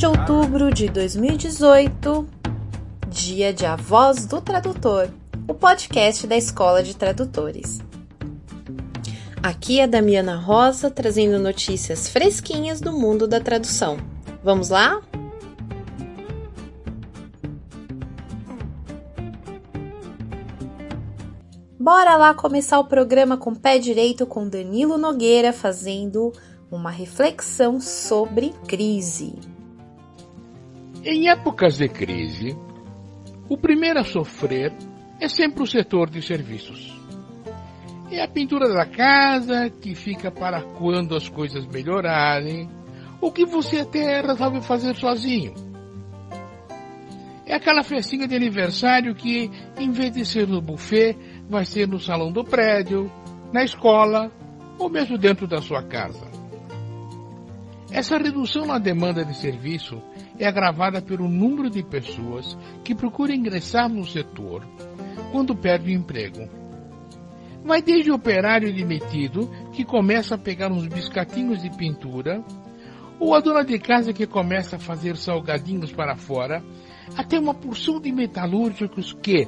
de outubro de 2018, dia de A Voz do Tradutor, o podcast da Escola de Tradutores. Aqui é Damiana Rosa trazendo notícias fresquinhas do mundo da tradução. Vamos lá? Bora lá começar o programa com pé direito com Danilo Nogueira fazendo uma reflexão sobre crise. Em épocas de crise, o primeiro a sofrer é sempre o setor de serviços. É a pintura da casa que fica para quando as coisas melhorarem, ou que você até resolve fazer sozinho. É aquela festinha de aniversário que, em vez de ser no buffet, vai ser no salão do prédio, na escola ou mesmo dentro da sua casa. Essa redução na demanda de serviço é agravada pelo número de pessoas que procuram ingressar no setor quando perde o emprego. Vai desde o operário demitido que começa a pegar uns biscatinhos de pintura, ou a dona de casa que começa a fazer salgadinhos para fora, até uma porção de metalúrgicos que,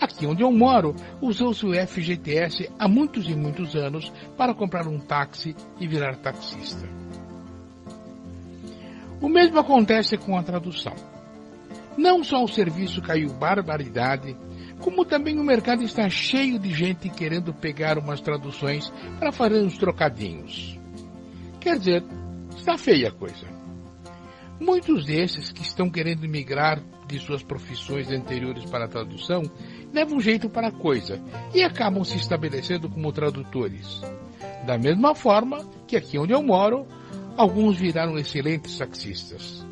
Aqui onde eu moro, usou-se o FGTS há muitos e muitos anos para comprar um táxi e virar taxista. O mesmo acontece com a tradução. Não só o serviço caiu barbaridade, como também o mercado está cheio de gente querendo pegar umas traduções para fazer uns trocadinhos. Quer dizer, está feia a coisa. Muitos desses que estão querendo migrar de suas profissões anteriores para a tradução levam jeito para a coisa e acabam se estabelecendo como tradutores. Da mesma forma que aqui onde eu moro, alguns viraram excelentes taxistas.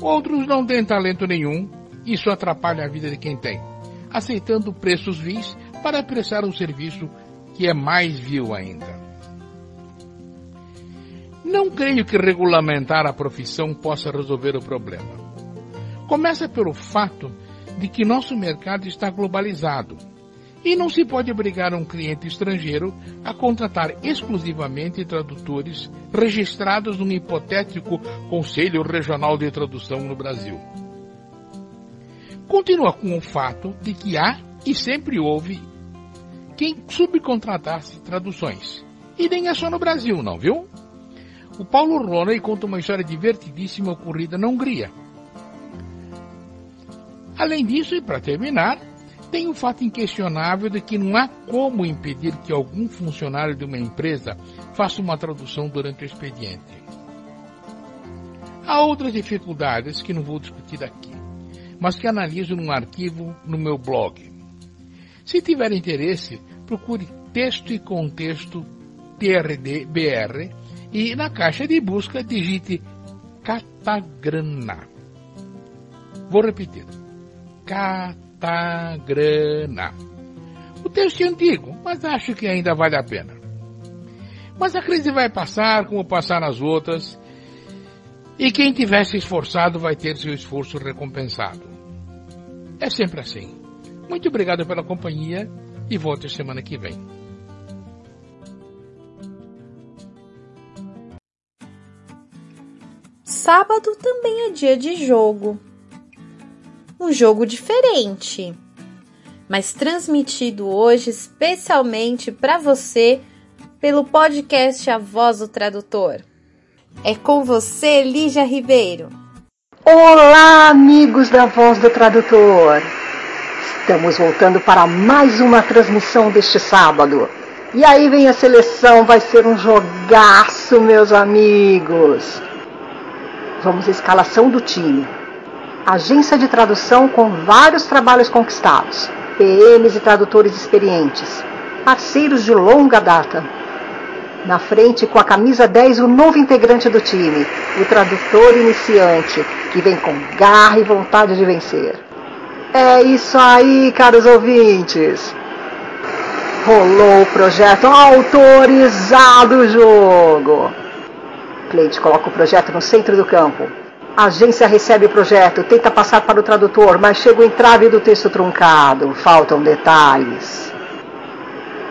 Outros não têm talento nenhum, isso atrapalha a vida de quem tem, aceitando preços vis para prestar um serviço que é mais vil ainda. Não creio que regulamentar a profissão possa resolver o problema. Começa pelo fato de que nosso mercado está globalizado e não se pode obrigar um cliente estrangeiro a contratar exclusivamente tradutores registrados num hipotético Conselho Regional de Tradução no Brasil. Continua com o fato de que há e sempre houve quem subcontratasse traduções. E nem é só no Brasil, não, viu? O Paulo Roney conta uma história divertidíssima ocorrida na Hungria Além disso, e para terminar, tem o fato inquestionável de que não há como impedir que algum funcionário de uma empresa faça uma tradução durante o expediente. Há outras dificuldades que não vou discutir aqui, mas que analiso num arquivo no meu blog. Se tiver interesse, procure texto e contexto TRD-BR e na caixa de busca digite Catagrana. Vou repetir Catagrana. O texto é antigo, mas acho que ainda vale a pena. Mas a crise vai passar como passar nas outras, e quem tiver se esforçado vai ter seu esforço recompensado. É sempre assim. Muito obrigado pela companhia e volte semana que vem. Sábado também é dia de jogo um jogo diferente, mas transmitido hoje especialmente para você pelo podcast A Voz do Tradutor. É com você, Lígia Ribeiro. Olá, amigos da Voz do Tradutor. Estamos voltando para mais uma transmissão deste sábado. E aí vem a seleção, vai ser um jogaço, meus amigos. Vamos à escalação do time agência de tradução com vários trabalhos conquistados, PMs e tradutores experientes, parceiros de longa data. Na frente, com a camisa 10, o novo integrante do time, o tradutor iniciante, que vem com garra e vontade de vencer. É isso aí, caros ouvintes! Rolou o projeto autorizado jogo. Cleide coloca o projeto no centro do campo. A agência recebe o projeto, tenta passar para o tradutor, mas chega o entrave do texto truncado, faltam detalhes.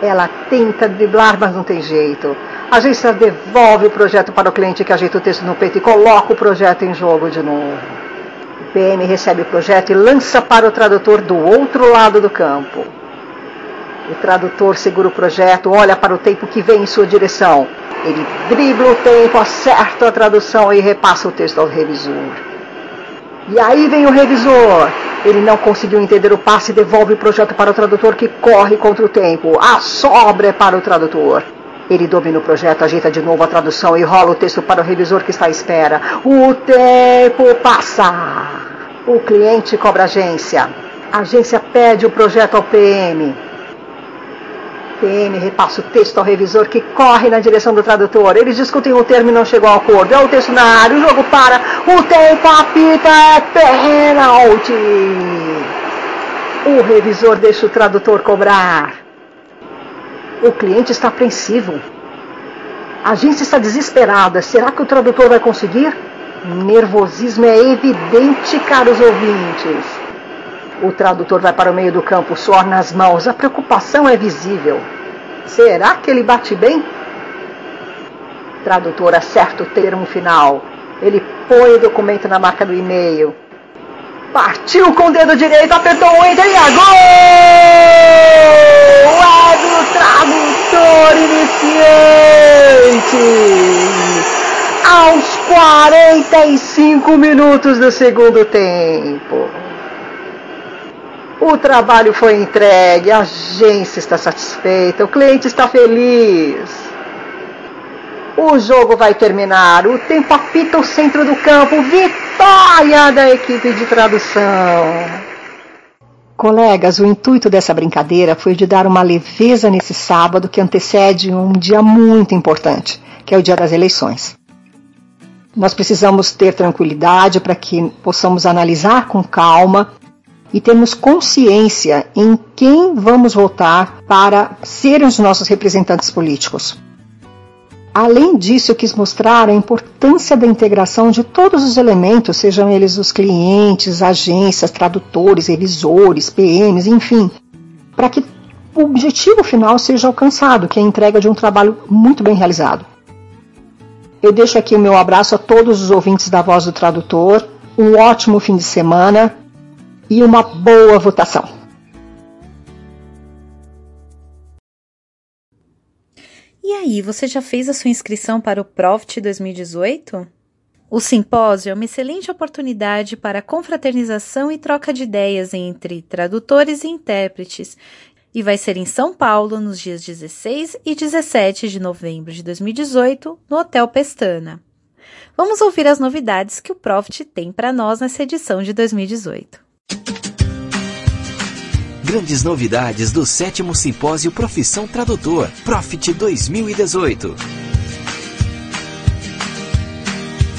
Ela tenta driblar, mas não tem jeito. A agência devolve o projeto para o cliente que ajeita o texto no peito e coloca o projeto em jogo de novo. O PM recebe o projeto e lança para o tradutor do outro lado do campo. O tradutor segura o projeto, olha para o tempo que vem em sua direção. Ele dribla o tempo, acerta a tradução e repassa o texto ao revisor. E aí vem o revisor. Ele não conseguiu entender o passe e devolve o projeto para o tradutor que corre contra o tempo. A sobra é para o tradutor. Ele domina o projeto, ajeita de novo a tradução e rola o texto para o revisor que está à espera. O tempo passa. O cliente cobra a agência. A agência pede o projeto ao PM. PM repassa o texto ao revisor que corre na direção do tradutor. Eles discutem o termo e não chegam ao acordo. É o texto na área, o jogo para, o tempo apita, é pênalti. O revisor deixa o tradutor cobrar. O cliente está apreensivo. A agência está desesperada. Será que o tradutor vai conseguir? Nervosismo é evidente, caros ouvintes. O tradutor vai para o meio do campo, suor nas mãos. A preocupação é visível. Será que ele bate bem? Tradutor acerta o termo final. Ele põe o documento na marca do e-mail. Partiu com o dedo direito, apertou o enter e a gol! É do tradutor iniciante! Aos 45 minutos do segundo tempo. O trabalho foi entregue, a agência está satisfeita, o cliente está feliz. O jogo vai terminar, o tempo apita o centro do campo, vitória da equipe de tradução. Colegas, o intuito dessa brincadeira foi de dar uma leveza nesse sábado que antecede um dia muito importante, que é o dia das eleições. Nós precisamos ter tranquilidade para que possamos analisar com calma e termos consciência em quem vamos votar para serem os nossos representantes políticos. Além disso, eu quis mostrar a importância da integração de todos os elementos, sejam eles os clientes, agências, tradutores, revisores, PMs, enfim, para que o objetivo final seja alcançado, que é a entrega de um trabalho muito bem realizado. Eu deixo aqui o meu abraço a todos os ouvintes da Voz do Tradutor. Um ótimo fim de semana e uma boa votação. E aí, você já fez a sua inscrição para o Profit 2018? O simpósio é uma excelente oportunidade para confraternização e troca de ideias entre tradutores e intérpretes, e vai ser em São Paulo nos dias 16 e 17 de novembro de 2018, no Hotel Pestana. Vamos ouvir as novidades que o Profit tem para nós nessa edição de 2018. Grandes novidades do sétimo simpósio Profissão Tradutor, Profit 2018.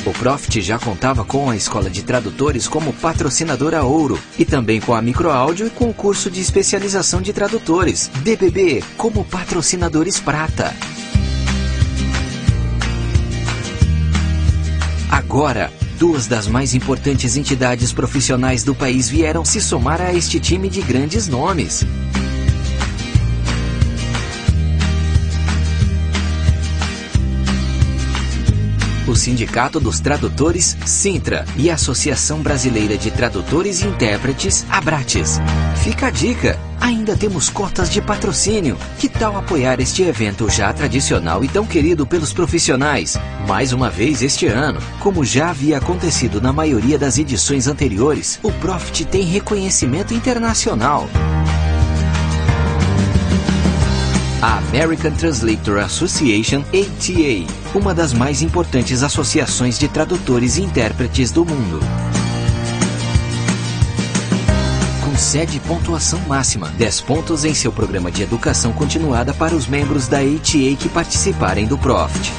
O Profit já contava com a Escola de Tradutores como patrocinadora ouro e também com a Microáudio e com o curso de especialização de tradutores, DBB, como patrocinadores prata. Agora, Duas das mais importantes entidades profissionais do país vieram se somar a este time de grandes nomes. o Sindicato dos Tradutores, Sintra, e a Associação Brasileira de Tradutores e Intérpretes, Abrates. Fica a dica! Ainda temos cotas de patrocínio. Que tal apoiar este evento já tradicional e tão querido pelos profissionais? Mais uma vez este ano, como já havia acontecido na maioria das edições anteriores, o Profit tem reconhecimento internacional. a American Translator Association, ATA, uma das mais importantes associações de tradutores e intérpretes do mundo. Com sede e pontuação máxima, 10 pontos em seu programa de educação continuada para os membros da ATA que participarem do Profit.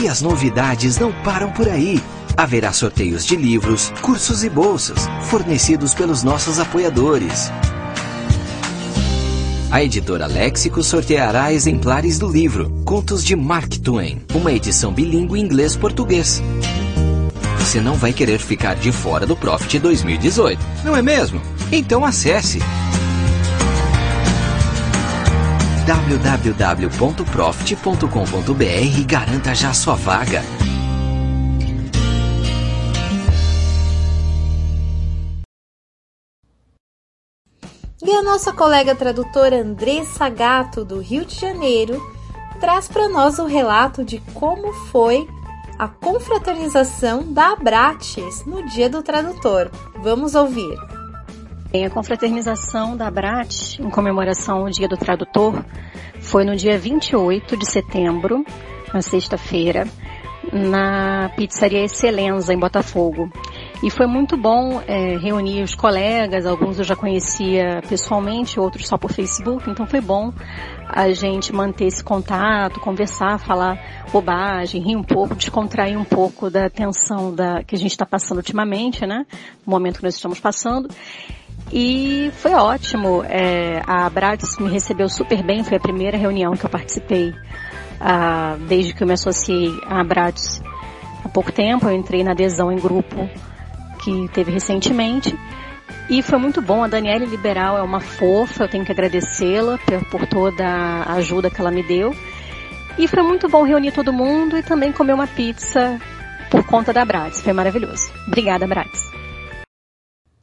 E as novidades não param por aí. Haverá sorteios de livros, cursos e bolsas, fornecidos pelos nossos apoiadores. A editora Léxico sorteará exemplares do livro Contos de Mark Twain, uma edição bilíngue inglês-português. Você não vai querer ficar de fora do Profit 2018, não é mesmo? Então acesse www.profit.com.br e garanta já sua vaga. E a nossa colega tradutora Andressa Gato, do Rio de Janeiro, traz para nós o relato de como foi a confraternização da Abrates no Dia do Tradutor. Vamos ouvir. Bem, a confraternização da Abrates, em comemoração ao Dia do Tradutor, foi no dia 28 de setembro, na sexta-feira, na Pizzaria Excelenza, em Botafogo. E foi muito bom é, reunir os colegas, alguns eu já conhecia pessoalmente, outros só por Facebook, então foi bom a gente manter esse contato, conversar, falar bobagem, rir um pouco, descontrair um pouco da tensão da, que a gente está passando ultimamente, né? No momento que nós estamos passando. E foi ótimo. É, a Bratis me recebeu super bem, foi a primeira reunião que eu participei ah, desde que eu me associei à Bratis há pouco tempo. Eu entrei na adesão em grupo que teve recentemente. E foi muito bom. A Daniela Liberal é uma fofa, eu tenho que agradecê-la por toda a ajuda que ela me deu. E foi muito bom reunir todo mundo e também comer uma pizza por conta da Bratis. Foi maravilhoso. Obrigada, Bratis.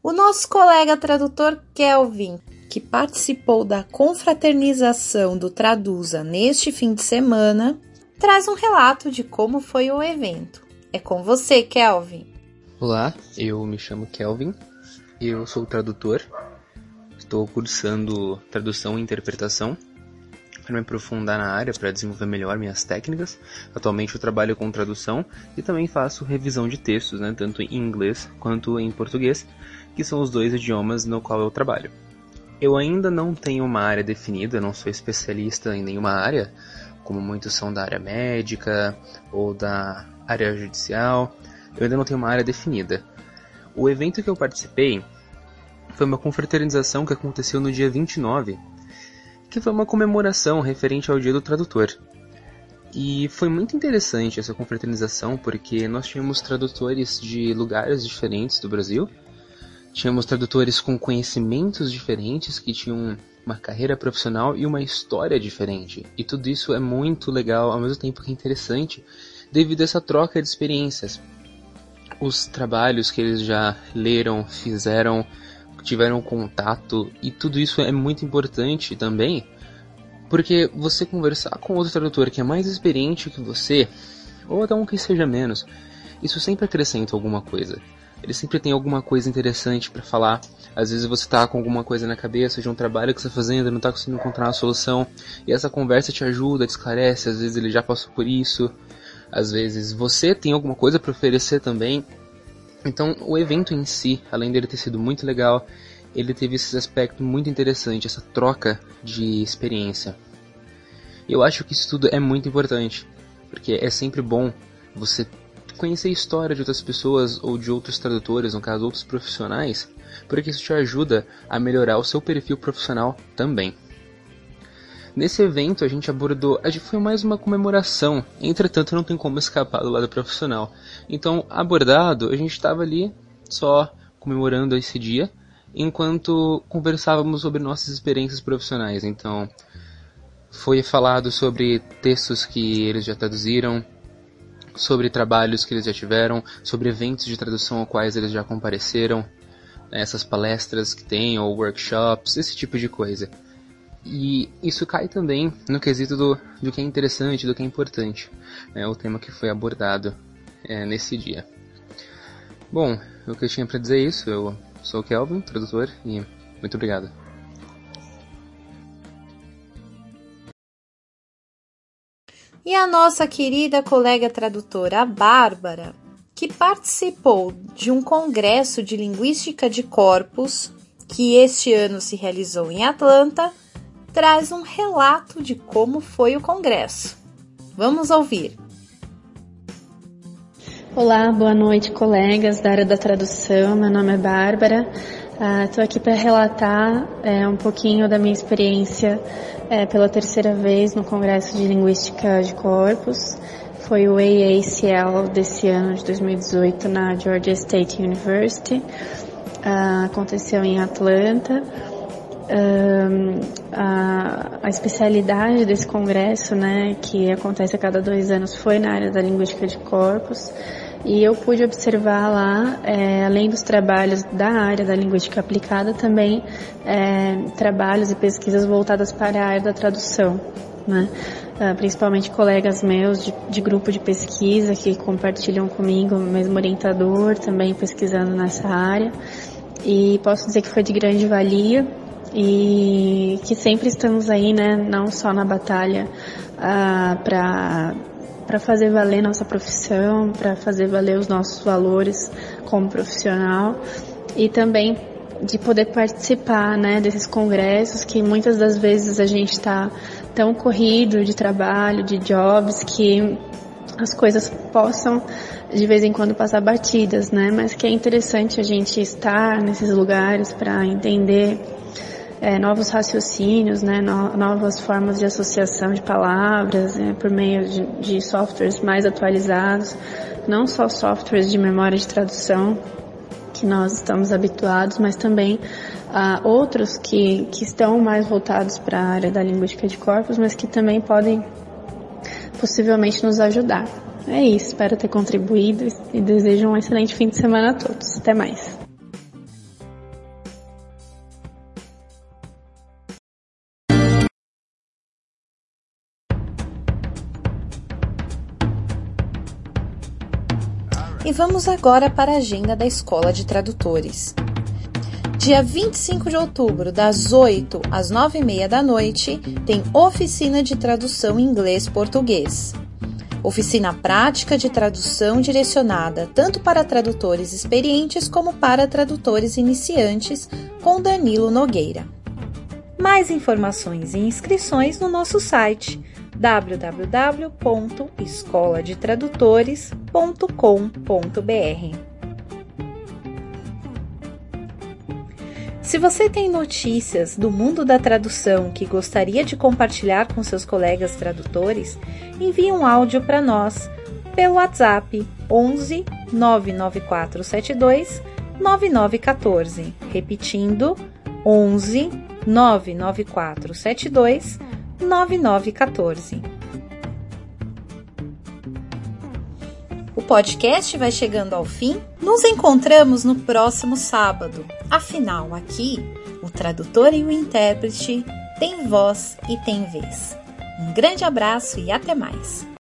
O nosso colega tradutor Kelvin, que participou da confraternização do Traduza neste fim de semana, traz um relato de como foi o evento. É com você, Kelvin. Olá, eu me chamo Kelvin, eu sou tradutor, estou cursando tradução e interpretação para me aprofundar na área, para desenvolver melhor minhas técnicas. Atualmente eu trabalho com tradução e também faço revisão de textos, né, tanto em inglês quanto em português, que são os dois idiomas no qual eu trabalho. Eu ainda não tenho uma área definida, não sou especialista em nenhuma área, como muitos são da área médica ou da área judicial eu ainda não tenho uma área definida. O evento que eu participei foi uma confraternização que aconteceu no dia 29, que foi uma comemoração referente ao Dia do Tradutor. E foi muito interessante essa confraternização porque nós tínhamos tradutores de lugares diferentes do Brasil, tínhamos tradutores com conhecimentos diferentes que tinham uma carreira profissional e uma história diferente. E tudo isso é muito legal, ao mesmo tempo que interessante, devido a essa troca de experiências os trabalhos que eles já leram, fizeram, tiveram contato e tudo isso é muito importante também, porque você conversar com outro tradutor que é mais experiente que você, ou até um que seja menos, isso sempre acrescenta alguma coisa. Ele sempre tem alguma coisa interessante para falar. Às vezes você tá com alguma coisa na cabeça de um trabalho que você tá fazendo, não tá conseguindo encontrar uma solução, e essa conversa te ajuda, te esclarece, às vezes ele já passou por isso às vezes você tem alguma coisa para oferecer também. Então, o evento em si, além dele ter sido muito legal, ele teve esse aspecto muito interessante, essa troca de experiência. Eu acho que isso tudo é muito importante, porque é sempre bom você conhecer a história de outras pessoas ou de outros tradutores, no caso outros profissionais, porque isso te ajuda a melhorar o seu perfil profissional também. Nesse evento a gente abordou, a gente foi mais uma comemoração, entretanto não tem como escapar do lado profissional. Então, abordado, a gente estava ali só comemorando esse dia, enquanto conversávamos sobre nossas experiências profissionais. Então, foi falado sobre textos que eles já traduziram, sobre trabalhos que eles já tiveram, sobre eventos de tradução aos quais eles já compareceram, né, essas palestras que tem, ou workshops, esse tipo de coisa. E isso cai também no quesito do, do que é interessante, do que é importante, né, o tema que foi abordado é, nesse dia. Bom, o que eu tinha para dizer é isso. Eu sou o Kelvin, tradutor, e muito obrigado. E a nossa querida colega tradutora, a Bárbara, que participou de um congresso de linguística de corpos que este ano se realizou em Atlanta traz um relato de como foi o congresso. Vamos ouvir. Olá, boa noite, colegas da área da tradução. Meu nome é Bárbara. Estou uh, aqui para relatar é, um pouquinho da minha experiência é, pela terceira vez no Congresso de Linguística de Corpos. Foi o AACL desse ano de 2018 na Georgia State University. uh, aconteceu em Atlanta. A, a, especialidade desse congresso, né, que acontece a cada dois anos, foi na área da linguística de corpos. E eu pude observar lá, é, além dos trabalhos da área da linguística aplicada, também é, trabalhos e pesquisas voltadas para a área da tradução, né? Uh, principalmente colegas meus de, de, grupo de pesquisa que compartilham comigo mesmo orientador, também pesquisando nessa área. E posso dizer que foi de grande valia e que sempre estamos aí, né, não só na batalha uh, para para fazer valer nossa profissão, para fazer valer os nossos valores como profissional e também de poder participar, né, desses congressos que muitas das vezes a gente está tão corrido de trabalho, de jobs que as coisas possam de vez em quando passar batidas, né? Mas que é interessante a gente estar nesses lugares para entender é, novos raciocínios, né, no, novas formas de associação de palavras né, por meio de, de softwares mais atualizados, não só softwares de memória de tradução que nós estamos habituados, mas também uh, outros que, que estão mais voltados para a área da linguística de corpos, mas que também podem possivelmente nos ajudar. É isso, espero ter contribuído e desejo um excelente fim de semana a todos. Até mais. E vamos agora para a agenda da Escola de Tradutores. Dia 25 de outubro, das 8 às 9 e meia da noite, tem oficina de tradução inglês-português. Oficina prática de tradução direcionada tanto para tradutores experientes como para tradutores iniciantes, com Danilo Nogueira. Mais informações e inscrições no nosso site www.escoladetradutores.com.br. Se você tem notícias do mundo da tradução que gostaria de compartilhar com seus colegas tradutores, envie um áudio para nós pelo WhatsApp 11 99472 9914, repetindo 11 99472 9914. O podcast vai chegando ao fim. Nos encontramos no próximo sábado. Afinal, aqui, o tradutor e o intérprete têm voz e têm vez. Um grande abraço e até mais!